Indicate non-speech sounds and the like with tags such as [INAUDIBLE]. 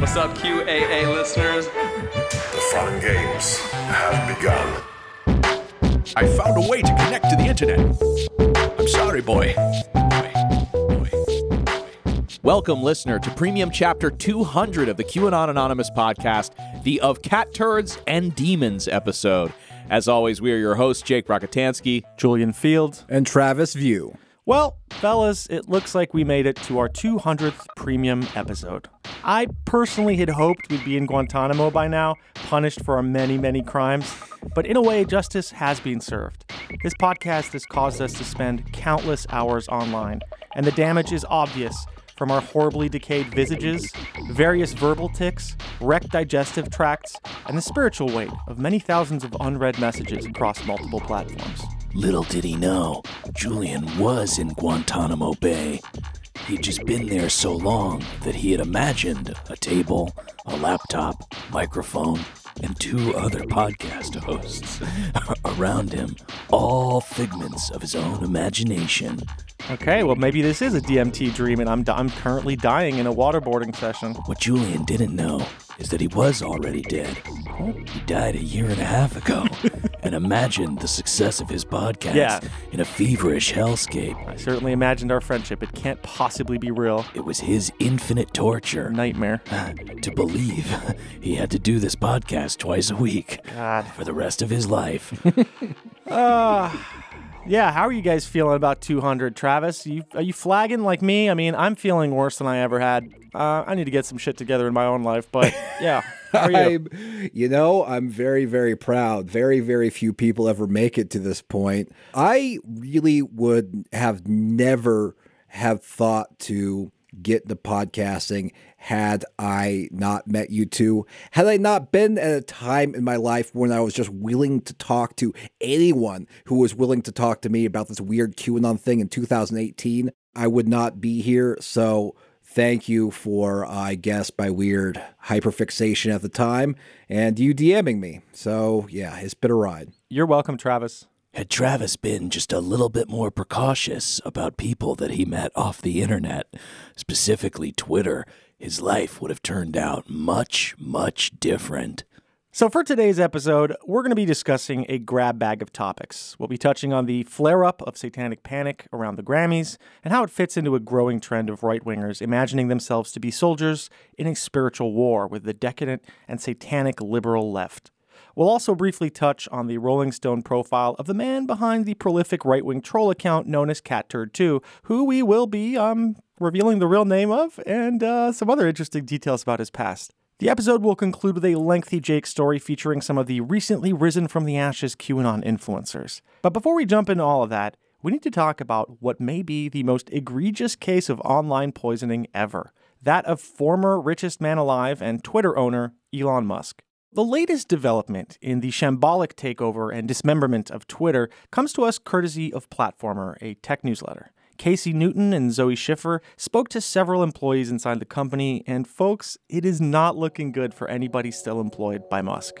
What's up, QAA listeners? The fun games have begun. I found a way to connect to the internet. I'm sorry, boy. Welcome, listener, to Premium Chapter 200 of the QAnon Anonymous podcast, the Of Cat Turds and Demons episode. As always, we are your hosts, Jake Rockatansky. Julian Feeld. and Travis View. Well, fellas, it looks like we made it to our 200th premium episode. I personally had hoped we'd be in Guantanamo by now, punished for our many, many crimes. But in a way, justice has been served. This podcast has caused us to spend countless hours online, and the damage is obvious from our horribly decayed visages, various verbal tics, wrecked digestive tracts, and the spiritual weight of many thousands of unread messages across multiple platforms. Little did he know, Julian was in Guantanamo Bay. He'd just been there so long that he had imagined a table, a laptop, microphone, and two other podcast hosts [LAUGHS] around him, all figments of his own imagination. Okay, well, maybe this is a DMT dream, and I'm, I'm currently dying in a waterboarding session. What Julian didn't know is that he was already dead. He died a year and a half ago [LAUGHS] and imagined the success of his podcast Yeah. in a feverish hellscape. I certainly imagined our friendship. It can't possibly be real. It was his infinite torture Nightmare. [LAUGHS] to believe he had to do this podcast twice a week God. for the rest of his life. [LAUGHS] Yeah, how are you guys feeling about 200, Travis? You, are you flagging like me? I mean, I'm feeling worse than I ever had. Uh, I need to get some shit together in my own life, but yeah. [LAUGHS] I'm, you know, I'm very, very proud. Very, very few people ever make it to this point. I really would have never have thought to get into podcasting had I not met you two. Had I not been at a time in my life when I was just willing to talk to anyone who was willing to talk to me about this weird QAnon thing in 2018, I would not be here. So thank you for, uh, I guess, my weird hyperfixation at the time and you DMing me. So yeah, it's been a ride. You're welcome, Travis. Had Travis been just a little bit more precautious about people that he met off the internet, specifically Twitter, his life would have turned out much, much different. So, for today's episode, we're going to be discussing a grab bag of topics. We'll be touching on the flare up of satanic panic around the Grammys and how it fits into a growing trend of right wingers imagining themselves to be soldiers in a spiritual war with the decadent and satanic liberal left. We'll also briefly touch on the Rolling Stone profile of the man behind the prolific right wing troll account known as CatTurd2, who we will be um, revealing the real name of and uh, some other interesting details about his past. The episode will conclude with a lengthy Jake story featuring some of the recently risen from the ashes QAnon influencers. But before we jump into all of that, we need to talk about what may be the most egregious case of online poisoning ever that of former richest man alive and Twitter owner Elon Musk. The latest development in the shambolic takeover and dismemberment of Twitter comes to us courtesy of Platformer, a tech newsletter. Casey Newton and Zoe Schiffer spoke to several employees inside the company, and folks, it is not looking good for anybody still employed by Musk.